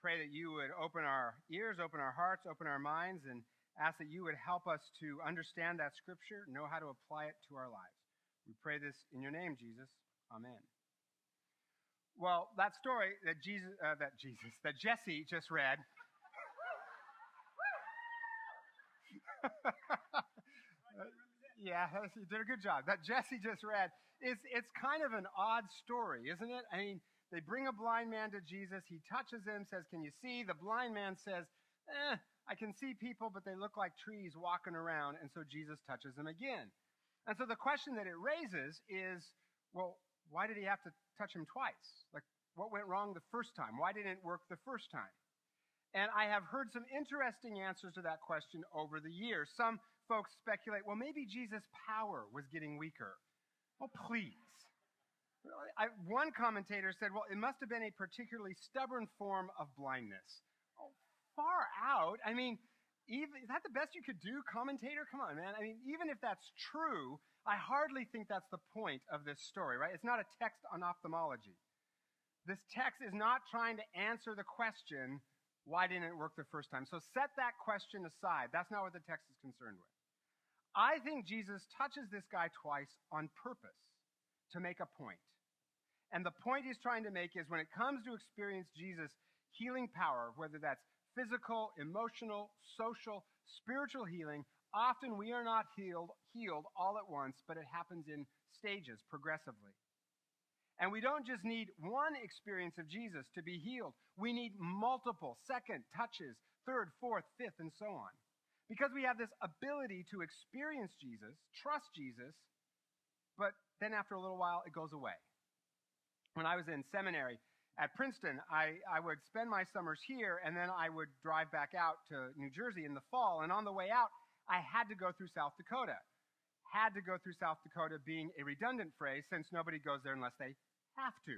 Pray that you would open our ears, open our hearts, open our minds, and ask that you would help us to understand that scripture, know how to apply it to our lives. We pray this in your name, Jesus. Amen. Well, that story that Jesus, uh, that Jesus, that Jesse just read. yeah, you did a good job. That Jesse just read is it's kind of an odd story, isn't it? I mean, they bring a blind man to Jesus. He touches him, says, "Can you see?" The blind man says, "Eh, I can see people, but they look like trees walking around." And so Jesus touches him again. And so the question that it raises is, well, why did he have to touch him twice? Like, what went wrong the first time? Why didn't it work the first time? And I have heard some interesting answers to that question over the years. Some folks speculate, well, maybe Jesus' power was getting weaker. Oh, please. I, one commentator said, well, it must have been a particularly stubborn form of blindness. Oh, far out. I mean, even, is that the best you could do, commentator? Come on, man. I mean, even if that's true, I hardly think that's the point of this story, right? It's not a text on ophthalmology. This text is not trying to answer the question, why didn't it work the first time? So set that question aside. That's not what the text is concerned with. I think Jesus touches this guy twice on purpose to make a point. And the point he's trying to make is when it comes to experience Jesus' healing power, whether that's physical, emotional, social, spiritual healing, often we are not healed, healed all at once, but it happens in stages progressively. And we don't just need one experience of Jesus to be healed. We need multiple, second, touches, third, fourth, fifth, and so on. Because we have this ability to experience Jesus, trust Jesus, but then after a little while, it goes away. When I was in seminary at Princeton, I, I would spend my summers here, and then I would drive back out to New Jersey in the fall. And on the way out, I had to go through South Dakota. Had to go through South Dakota being a redundant phrase since nobody goes there unless they have to.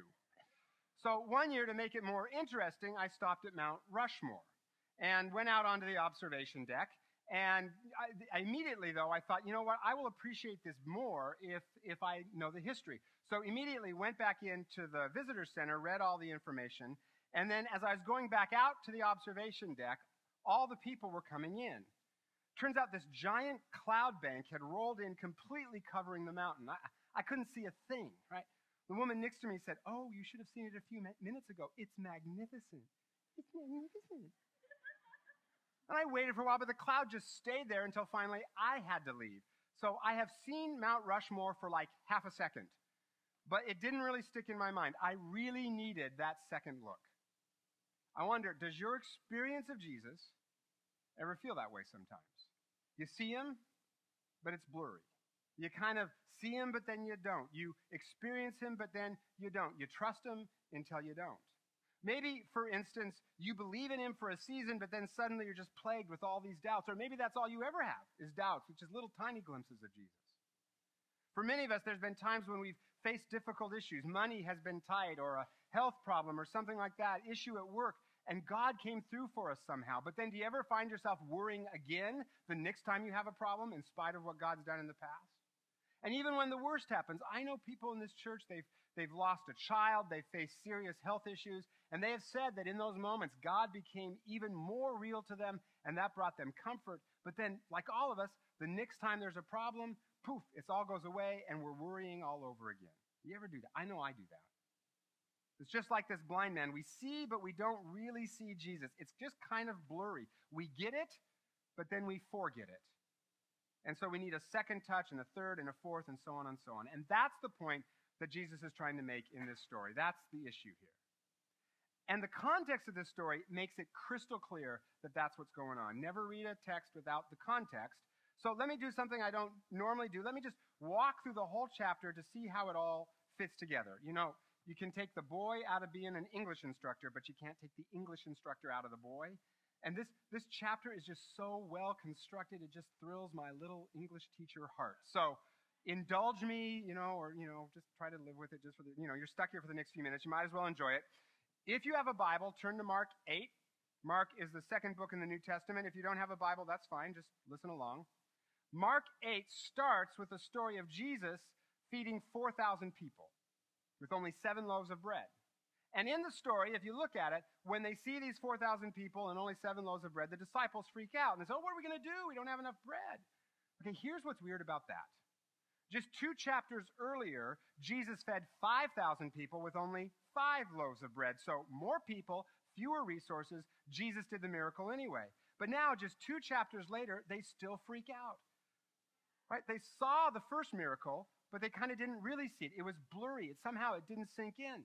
So one year, to make it more interesting, I stopped at Mount Rushmore and went out onto the observation deck. And I, immediately, though, I thought, you know what? I will appreciate this more if, if I know the history. So immediately went back into the visitor center, read all the information, and then as I was going back out to the observation deck, all the people were coming in. Turns out this giant cloud bank had rolled in, completely covering the mountain. I, I couldn't see a thing, right? The woman next to me said, Oh, you should have seen it a few minutes ago. It's magnificent. It's magnificent. and I waited for a while, but the cloud just stayed there until finally I had to leave. So I have seen Mount Rushmore for like half a second, but it didn't really stick in my mind. I really needed that second look. I wonder, does your experience of Jesus ever feel that way sometimes? You see him, but it's blurry. You kind of see him, but then you don't. You experience him, but then you don't. You trust him until you don't. Maybe, for instance, you believe in him for a season, but then suddenly you're just plagued with all these doubts. Or maybe that's all you ever have is doubts, which is little tiny glimpses of Jesus. For many of us, there's been times when we've faced difficult issues. Money has been tight, or a health problem, or something like that, issue at work, and God came through for us somehow. But then do you ever find yourself worrying again the next time you have a problem in spite of what God's done in the past? And even when the worst happens, I know people in this church, they've, they've lost a child, they've faced serious health issues, and they have said that in those moments, God became even more real to them, and that brought them comfort. But then, like all of us, the next time there's a problem, poof, it all goes away, and we're worrying all over again. You ever do that? I know I do that. It's just like this blind man. We see, but we don't really see Jesus. It's just kind of blurry. We get it, but then we forget it. And so we need a second touch and a third and a fourth and so on and so on. And that's the point that Jesus is trying to make in this story. That's the issue here. And the context of this story makes it crystal clear that that's what's going on. Never read a text without the context. So let me do something I don't normally do. Let me just walk through the whole chapter to see how it all fits together. You know, you can take the boy out of being an English instructor, but you can't take the English instructor out of the boy. And this, this chapter is just so well constructed, it just thrills my little English teacher heart. So indulge me, you know, or, you know, just try to live with it just for the, you know, you're stuck here for the next few minutes. You might as well enjoy it. If you have a Bible, turn to Mark 8. Mark is the second book in the New Testament. If you don't have a Bible, that's fine. Just listen along. Mark 8 starts with the story of Jesus feeding 4,000 people with only seven loaves of bread. And in the story, if you look at it, when they see these 4,000 people and only seven loaves of bread, the disciples freak out and they say, Oh, what are we going to do? We don't have enough bread. Okay, here's what's weird about that. Just two chapters earlier, Jesus fed 5,000 people with only five loaves of bread. So more people, fewer resources. Jesus did the miracle anyway. But now, just two chapters later, they still freak out. Right? They saw the first miracle, but they kind of didn't really see it. It was blurry. It somehow it didn't sink in.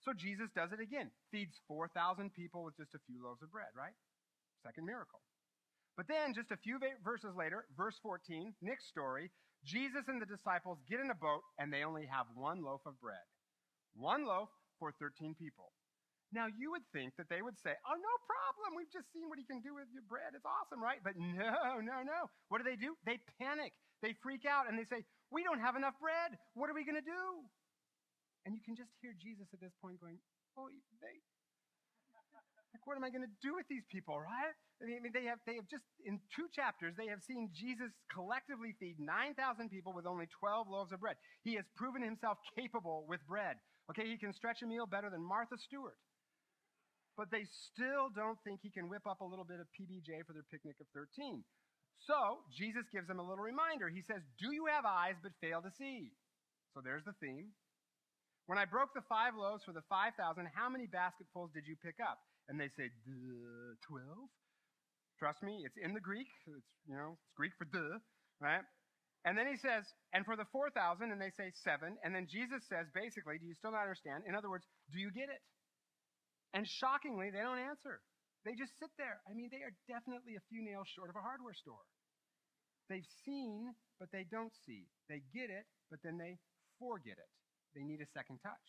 So Jesus does it again. Feeds 4,000 people with just a few loaves of bread, right? Second miracle. But then, just a few verses later, verse 14, next story, Jesus and the disciples get in a boat and they only have one loaf of bread. One loaf for 13 people. Now, you would think that they would say, Oh, no problem. We've just seen what he can do with your bread. It's awesome, right? But no, no, no. What do they do? They panic. They freak out and they say, We don't have enough bread. What are we going to do? And you can just hear Jesus at this point going, Oh, they, like, what am I going to do with these people, right? I mean, they have, they have just, in two chapters, they have seen Jesus collectively feed 9,000 people with only 12 loaves of bread. He has proven himself capable with bread. Okay, he can stretch a meal better than Martha Stewart. But they still don't think he can whip up a little bit of PBJ for their picnic of 13. So, Jesus gives them a little reminder. He says, Do you have eyes but fail to see? So there's the theme. When I broke the five loaves for the 5,000, how many basketfuls did you pick up? And they say, 12. Trust me, it's in the Greek. It's, you know, it's Greek for duh, right? And then he says, and for the 4,000, and they say seven. And then Jesus says, basically, do you still not understand? In other words, do you get it? And shockingly, they don't answer. They just sit there. I mean, they are definitely a few nails short of a hardware store. They've seen, but they don't see. They get it, but then they forget it. They need a second touch.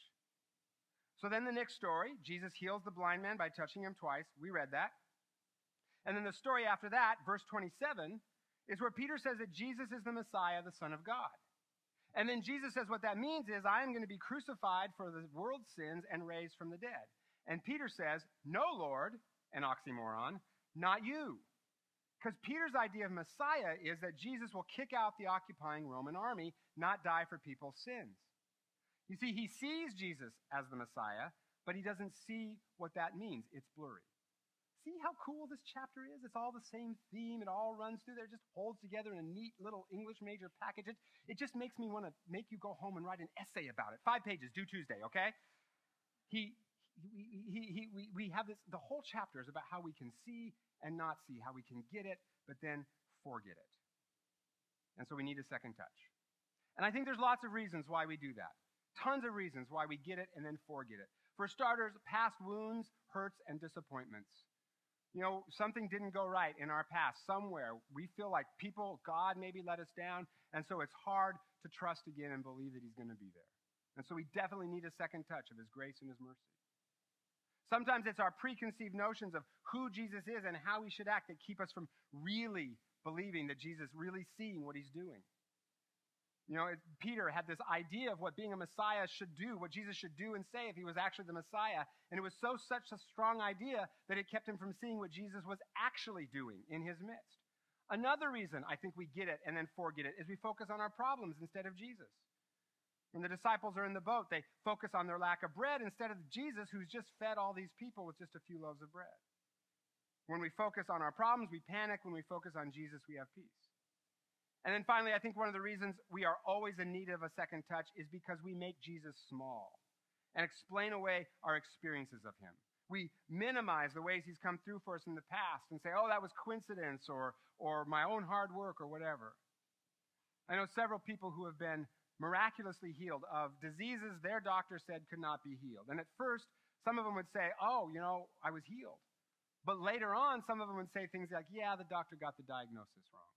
So then the next story, Jesus heals the blind man by touching him twice. We read that. And then the story after that, verse 27, is where Peter says that Jesus is the Messiah, the Son of God. And then Jesus says what that means is I am going to be crucified for the world's sins and raised from the dead. And Peter says, No, Lord, an oxymoron, not you. Because Peter's idea of Messiah is that Jesus will kick out the occupying Roman army, not die for people's sins. You see, he sees Jesus as the Messiah, but he doesn't see what that means. It's blurry. See how cool this chapter is? It's all the same theme. It all runs through there, just holds together in a neat little English major package. It, it just makes me want to make you go home and write an essay about it. Five pages, due Tuesday, okay? He, he, he, he, we, we have this, the whole chapter is about how we can see and not see, how we can get it, but then forget it. And so we need a second touch. And I think there's lots of reasons why we do that. Tons of reasons why we get it and then forget it. For starters, past wounds, hurts, and disappointments. You know, something didn't go right in our past somewhere. We feel like people, God maybe let us down, and so it's hard to trust again and believe that He's going to be there. And so we definitely need a second touch of His grace and His mercy. Sometimes it's our preconceived notions of who Jesus is and how we should act that keep us from really believing that Jesus really seeing what he's doing. You know, Peter had this idea of what being a Messiah should do, what Jesus should do and say if he was actually the Messiah. And it was so such a strong idea that it kept him from seeing what Jesus was actually doing in his midst. Another reason I think we get it and then forget it is we focus on our problems instead of Jesus. When the disciples are in the boat, they focus on their lack of bread instead of Jesus, who's just fed all these people with just a few loaves of bread. When we focus on our problems, we panic. When we focus on Jesus, we have peace. And then finally, I think one of the reasons we are always in need of a second touch is because we make Jesus small and explain away our experiences of him. We minimize the ways he's come through for us in the past and say, oh, that was coincidence or, or my own hard work or whatever. I know several people who have been miraculously healed of diseases their doctor said could not be healed. And at first, some of them would say, oh, you know, I was healed. But later on, some of them would say things like, yeah, the doctor got the diagnosis wrong.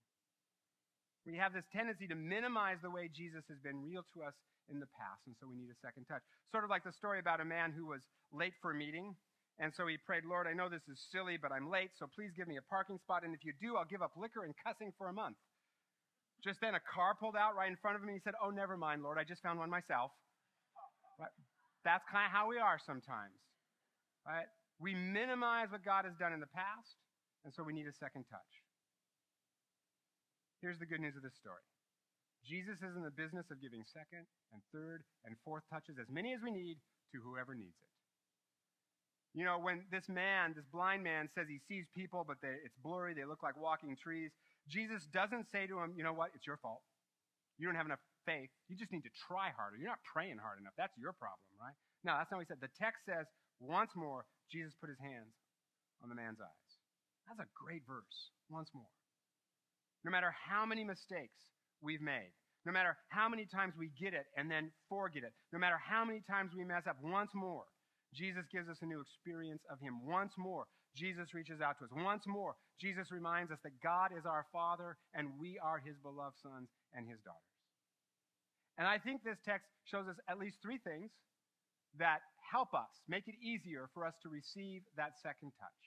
We have this tendency to minimize the way Jesus has been real to us in the past, and so we need a second touch. Sort of like the story about a man who was late for a meeting, and so he prayed, Lord, I know this is silly, but I'm late, so please give me a parking spot, and if you do, I'll give up liquor and cussing for a month. Just then a car pulled out right in front of him, and he said, Oh, never mind, Lord, I just found one myself. Right? That's kind of how we are sometimes. Right? We minimize what God has done in the past, and so we need a second touch. Here's the good news of this story Jesus is in the business of giving second and third and fourth touches, as many as we need, to whoever needs it. You know, when this man, this blind man, says he sees people, but they, it's blurry, they look like walking trees, Jesus doesn't say to him, you know what, it's your fault. You don't have enough faith. You just need to try harder. You're not praying hard enough. That's your problem, right? No, that's not what he said. The text says, once more, Jesus put his hands on the man's eyes. That's a great verse. Once more. No matter how many mistakes we've made, no matter how many times we get it and then forget it, no matter how many times we mess up, once more, Jesus gives us a new experience of Him. Once more, Jesus reaches out to us. Once more, Jesus reminds us that God is our Father and we are His beloved sons and His daughters. And I think this text shows us at least three things that help us, make it easier for us to receive that second touch.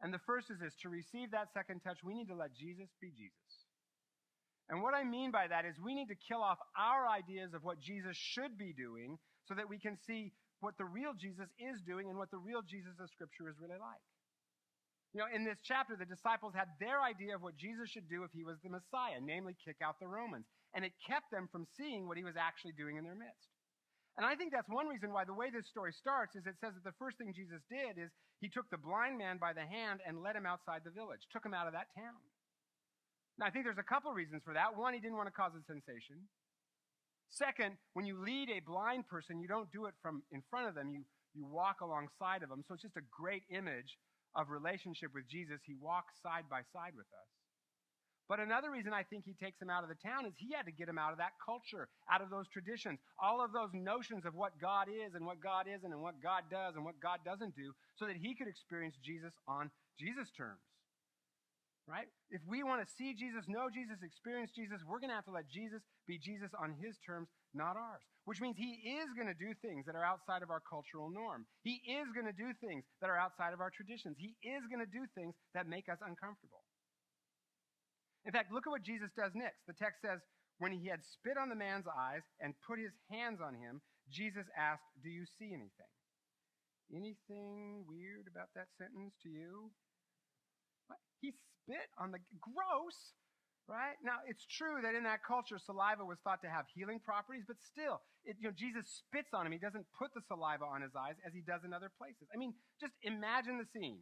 And the first is this to receive that second touch, we need to let Jesus be Jesus. And what I mean by that is we need to kill off our ideas of what Jesus should be doing so that we can see what the real Jesus is doing and what the real Jesus of Scripture is really like. You know, in this chapter, the disciples had their idea of what Jesus should do if he was the Messiah, namely kick out the Romans. And it kept them from seeing what he was actually doing in their midst. And I think that's one reason why the way this story starts is it says that the first thing Jesus did is he took the blind man by the hand and led him outside the village, took him out of that town. Now, I think there's a couple reasons for that. One, he didn't want to cause a sensation. Second, when you lead a blind person, you don't do it from in front of them, you, you walk alongside of them. So it's just a great image of relationship with Jesus. He walks side by side with us. But another reason I think he takes him out of the town is he had to get him out of that culture, out of those traditions, all of those notions of what God is and what God isn't and what God does and what God doesn't do, so that he could experience Jesus on Jesus' terms right? If we want to see Jesus, know Jesus, experience Jesus, we're going to have to let Jesus be Jesus on his terms, not ours. Which means he is going to do things that are outside of our cultural norm. He is going to do things that are outside of our traditions. He is going to do things that make us uncomfortable. In fact, look at what Jesus does next. The text says, when he had spit on the man's eyes and put his hands on him, Jesus asked, Do you see anything? Anything weird about that sentence to you? He spit on the gross, right? Now, it's true that in that culture, saliva was thought to have healing properties, but still, it, you know, Jesus spits on him. He doesn't put the saliva on his eyes as he does in other places. I mean, just imagine the scene.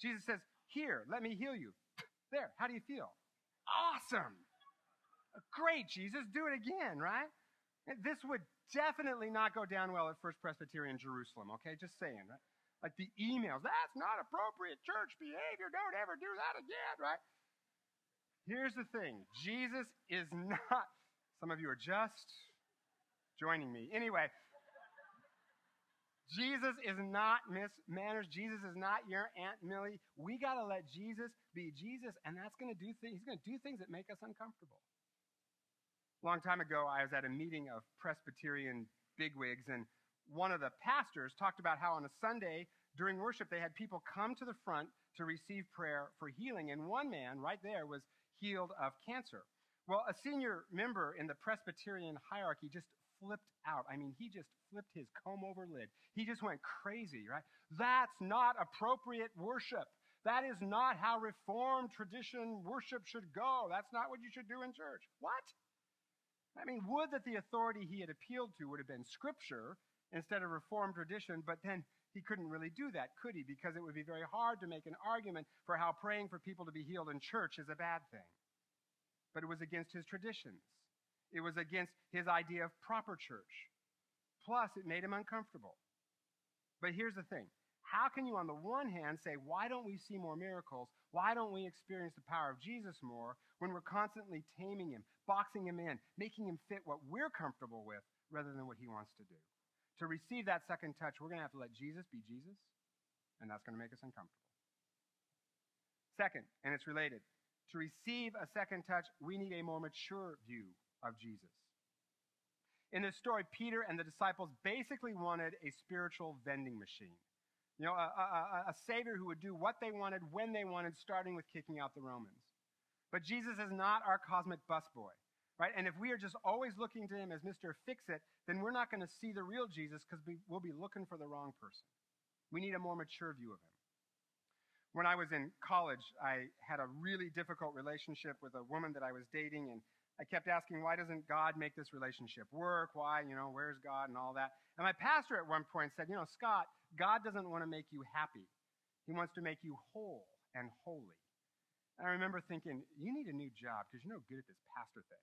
Jesus says, Here, let me heal you. There, how do you feel? Awesome. Great, Jesus, do it again, right? This would definitely not go down well at First Presbyterian Jerusalem, okay? Just saying, right? Like the emails. That's not appropriate church behavior. Don't ever do that again, right? Here's the thing Jesus is not, some of you are just joining me. Anyway, Jesus is not Miss Manners. Jesus is not your Aunt Millie. We got to let Jesus be Jesus, and that's going to do things. He's going to do things that make us uncomfortable. A long time ago, I was at a meeting of Presbyterian bigwigs, and one of the pastors talked about how on a Sunday during worship they had people come to the front to receive prayer for healing. And one man right there was healed of cancer. Well, a senior member in the Presbyterian hierarchy just flipped out. I mean, he just flipped his comb over lid. He just went crazy, right? That's not appropriate worship. That is not how Reformed tradition worship should go. That's not what you should do in church. What? I mean, would that the authority he had appealed to would have been Scripture instead of Reformed tradition, but then he couldn't really do that, could he? Because it would be very hard to make an argument for how praying for people to be healed in church is a bad thing. But it was against his traditions, it was against his idea of proper church. Plus, it made him uncomfortable. But here's the thing how can you, on the one hand, say, why don't we see more miracles? Why don't we experience the power of Jesus more when we're constantly taming him, boxing him in, making him fit what we're comfortable with rather than what he wants to do? To receive that second touch, we're going to have to let Jesus be Jesus, and that's going to make us uncomfortable. Second, and it's related, to receive a second touch, we need a more mature view of Jesus. In this story, Peter and the disciples basically wanted a spiritual vending machine. You know, a, a, a, savior who would do what they wanted when they wanted, starting with kicking out the Romans. But Jesus is not our cosmic busboy right? And if we are just always looking to him as Mr. Fix It, then we're not going to see the real Jesus because we, we'll be looking for the wrong person. We need a more mature view of him. When I was in college, I had a really difficult relationship with a woman that I was dating, and I kept asking, why doesn't God make this relationship work? Why, you know, where's God and all that? And my pastor at one point said, you know, Scott, God doesn't want to make you happy. He wants to make you whole and holy. And I remember thinking, you need a new job because you're no good at this pastor thing.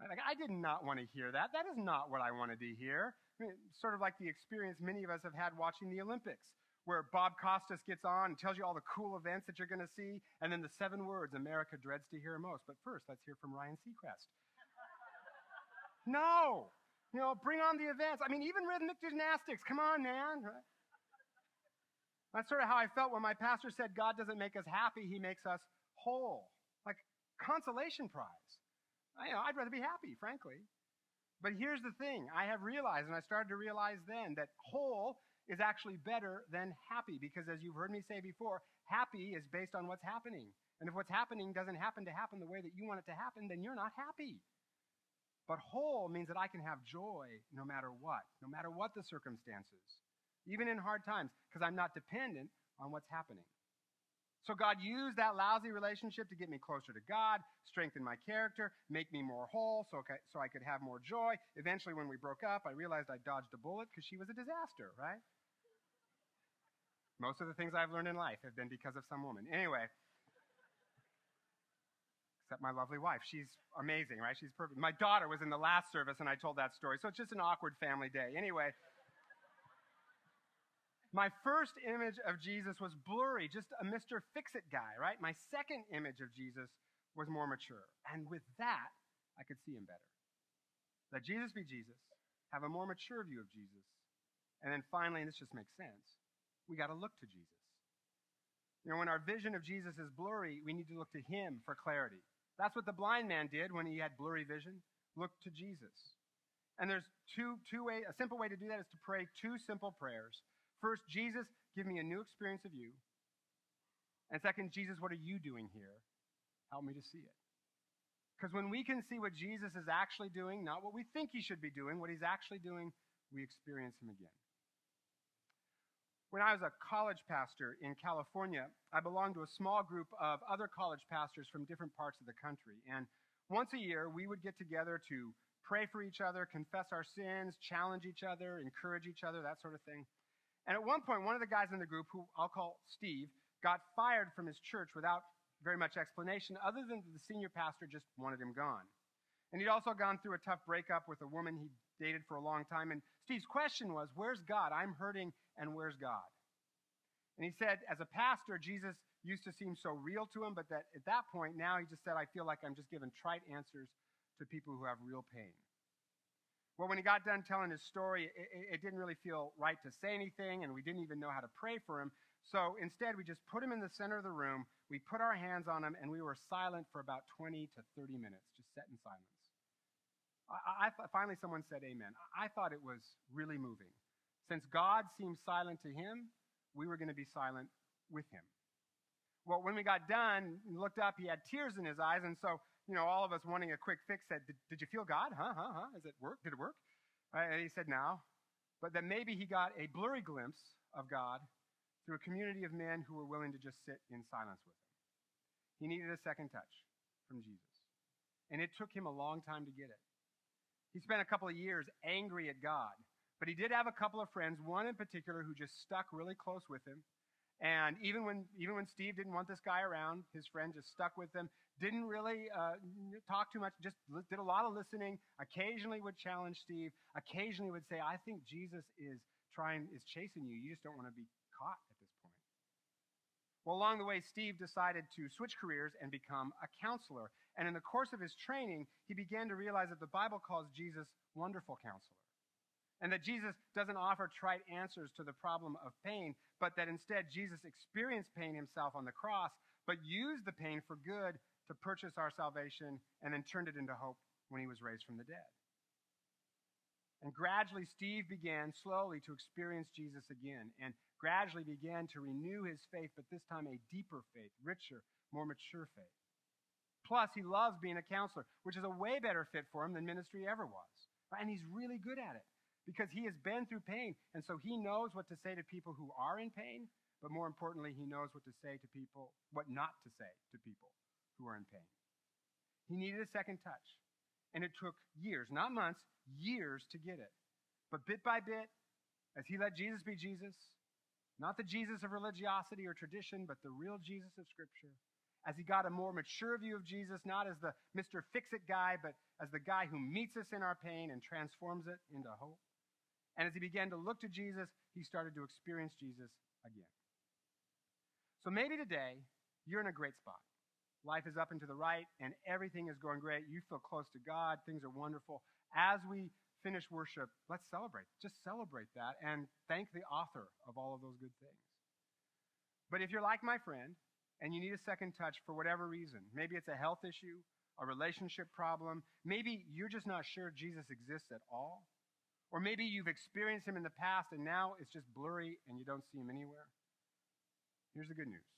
Like, I did not want to hear that. That is not what I wanted to hear. I mean, sort of like the experience many of us have had watching the Olympics, where Bob Costas gets on and tells you all the cool events that you're going to see, and then the seven words America dreads to hear most. But first, let's hear from Ryan Seacrest. no! You know, bring on the events. I mean, even rhythmic gymnastics. Come on, man. That's sort of how I felt when my pastor said God doesn't make us happy, he makes us whole. Like consolation prize. I, I'd rather be happy, frankly. But here's the thing I have realized, and I started to realize then, that whole is actually better than happy because, as you've heard me say before, happy is based on what's happening. And if what's happening doesn't happen to happen the way that you want it to happen, then you're not happy. But whole means that I can have joy no matter what, no matter what the circumstances, even in hard times, because I'm not dependent on what's happening. So God used that lousy relationship to get me closer to God, strengthen my character, make me more whole so, so I could have more joy. Eventually, when we broke up, I realized I dodged a bullet because she was a disaster, right? Most of the things I've learned in life have been because of some woman. Anyway, except my lovely wife. She's amazing, right? She's perfect. My daughter was in the last service and I told that story. So it's just an awkward family day. Anyway, my first image of Jesus was blurry, just a Mr. Fix It guy, right? My second image of Jesus was more mature. And with that, I could see him better. Let Jesus be Jesus, have a more mature view of Jesus. And then finally, and this just makes sense, we got to look to Jesus. You know, when our vision of Jesus is blurry, we need to look to him for clarity. That's what the blind man did when he had blurry vision. Look to Jesus. And there's two, two a simple way to do that is to pray two simple prayers. First, Jesus, give me a new experience of you. And second, Jesus, what are you doing here? Help me to see it. Because when we can see what Jesus is actually doing, not what we think he should be doing, what he's actually doing, we experience him again. When I was a college pastor in California, I belonged to a small group of other college pastors from different parts of the country. And once a year, we would get together to pray for each other, confess our sins, challenge each other, encourage each other, that sort of thing. And at one point, one of the guys in the group, who I'll call Steve, got fired from his church without very much explanation, other than the senior pastor just wanted him gone. And he'd also gone through a tough breakup with a woman he dated for a long time. And Steve's question was, Where's God? I'm hurting, and where's God? And he said, As a pastor, Jesus used to seem so real to him, but that at that point, now he just said, I feel like I'm just giving trite answers to people who have real pain. Well, when he got done telling his story, it, it, didn't really feel right to say anything, and we didn't even know how to pray for him. So instead, we just put him in the center of the room, we put our hands on him, and we were silent for about 20 to 30 minutes, just set in silence. I, I, finally, someone said amen. I thought it was really moving. Since God seemed silent to him, we were going to be silent with him. Well, when we got done, he looked up, he had tears in his eyes, and so you know, all of us wanting a quick fix said, did, did you feel God? Huh, huh, huh? Is it work? Did it work? Right? And he said, no. But that maybe he got a blurry glimpse of God through a community of men who were willing to just sit in silence with him. He needed a second touch from Jesus. And it took him a long time to get it. He spent a couple of years angry at God. But he did have a couple of friends, one in particular who just stuck really close with him. And even when, even when Steve didn't want this guy around, his friend just stuck with him didn't really uh, talk too much, just did a lot of listening, occasionally would challenge Steve, occasionally would say, I think Jesus is trying, is chasing you. You just don't want to be caught at this point. Well, along the way, Steve decided to switch careers and become a counselor. And in the course of his training, he began to realize that the Bible calls Jesus wonderful counselor. And that Jesus doesn't offer trite answers to the problem of pain, but that instead Jesus experienced pain himself on the cross, but used the pain for good to purchase our salvation and then turned it into hope when he was raised from the dead. And gradually, Steve began slowly to experience Jesus again and gradually began to renew his faith, but this time a deeper faith, richer, more mature faith. Plus, he loves being a counselor, which is a way better fit for him than ministry ever was. And he's really good at it because he has been through pain. And so he knows what to say to people who are in pain, but more importantly, he knows what to say to people, what not to say to people who are in pain. He needed a second touch. And it took years, not months, years to get it. But bit by bit, as he let Jesus be Jesus, not the Jesus of religiosity or tradition, but the real Jesus of Scripture. As he got a more mature view of Jesus, not as the Mr. Fix It guy, but as the guy who meets us in our pain and transforms it into hope. And as he began to look to Jesus, he started to experience Jesus again. So maybe today you're in a great spot. Life is up and to the right, and everything is going great. You feel close to God, things are wonderful. As we finish worship, let's celebrate. Just celebrate that and thank the author of all of those good things. But if you're like my friend and you need a second touch for whatever reason, maybe it's a health issue, a relationship problem, maybe you're just not sure Jesus exists at all, or maybe you've experienced him in the past and now it's just blurry and you don't see him anywhere. Here's the good news.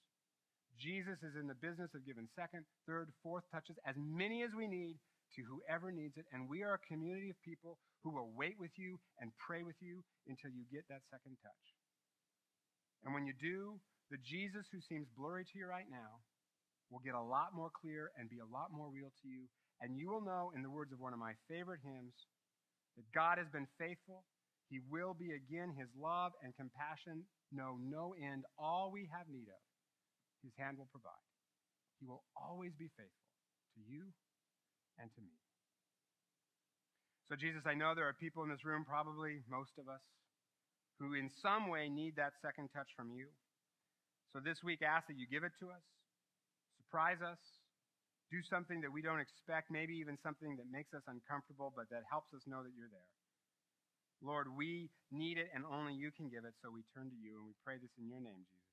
Jesus is in the business of giving second, third, fourth touches, as many as we need to whoever needs it. And we are a community of people who will wait with you and pray with you until you get that second touch. And when you do, the Jesus who seems blurry to you right now will get a lot more clear and be a lot more real to you. And you will know, in the words of one of my favorite hymns, that God has been faithful. He will be again. His love and compassion know no end. All we have need of, His hand will provide. He will always be faithful to you and to me. So, Jesus, I know there are people in this room, probably most of us, who in some way need that second touch from you. So this week, ask that you give it to us, surprise us, do something that we don't expect, maybe even something that makes us uncomfortable, but that helps us know that you're there. Lord, we need it and only you can give it, so we turn to you and we pray this in your name, Jesus.